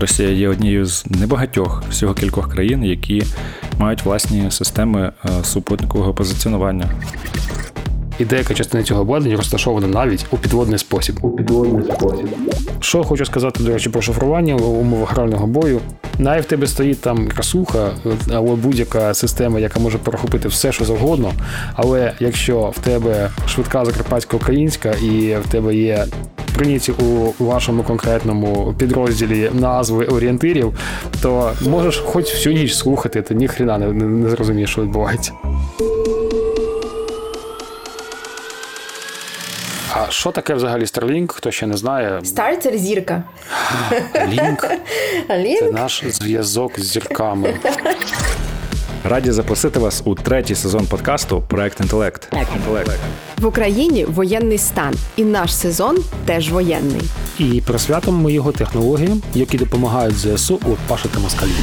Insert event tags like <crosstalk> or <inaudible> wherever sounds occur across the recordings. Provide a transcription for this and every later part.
Росія є однією з небагатьох всього кількох країн, які мають власні системи е, супутникового позиціонування. І деяка частина цього обладнання розташована навіть у підводний спосіб. У підводний спосіб. Що хочу сказати, до речі, про шифрування в умовах грального бою. Навіть в тебе стоїть там красуха або будь-яка система, яка може перехопити все, що завгодно. Але якщо в тебе швидка закарпатська українська і в тебе є прийняті у вашому конкретному підрозділі назви орієнтирів, то можеш хоч всю ніч слухати, ти ніхрена не, не, не зрозумієш, що відбувається. А що таке взагалі Starlink? Хто ще не знає? Star – це зірка. <laughs> Лінк це наш зв'язок з зірками. Раді запросити вас у третій сезон подкасту Проект Інтелект. в Україні воєнний стан, і наш сезон теж воєнний. І присвятимо його технологіям, які допомагають ЗСУ пашити москалів.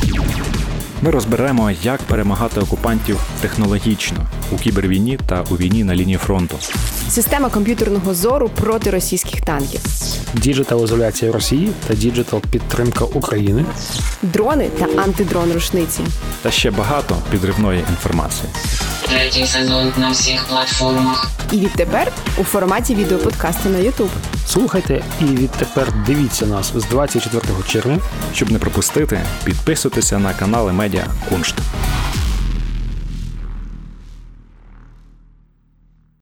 Ми розберемо, як перемагати окупантів технологічно у кібервійні та у війні на лінії фронту. Система комп'ютерного зору проти російських танків, Digital ізоляція Росії та digital підтримка України. дрони та антидрон рушниці. Та ще багато підривної інформації. Третій сезон на всіх платформах. І відтепер у форматі відеоподкасту на YouTube. Слухайте і відтепер дивіться нас з 24 червня. Щоб не пропустити, підписуйтеся на канали Медіа Куншт.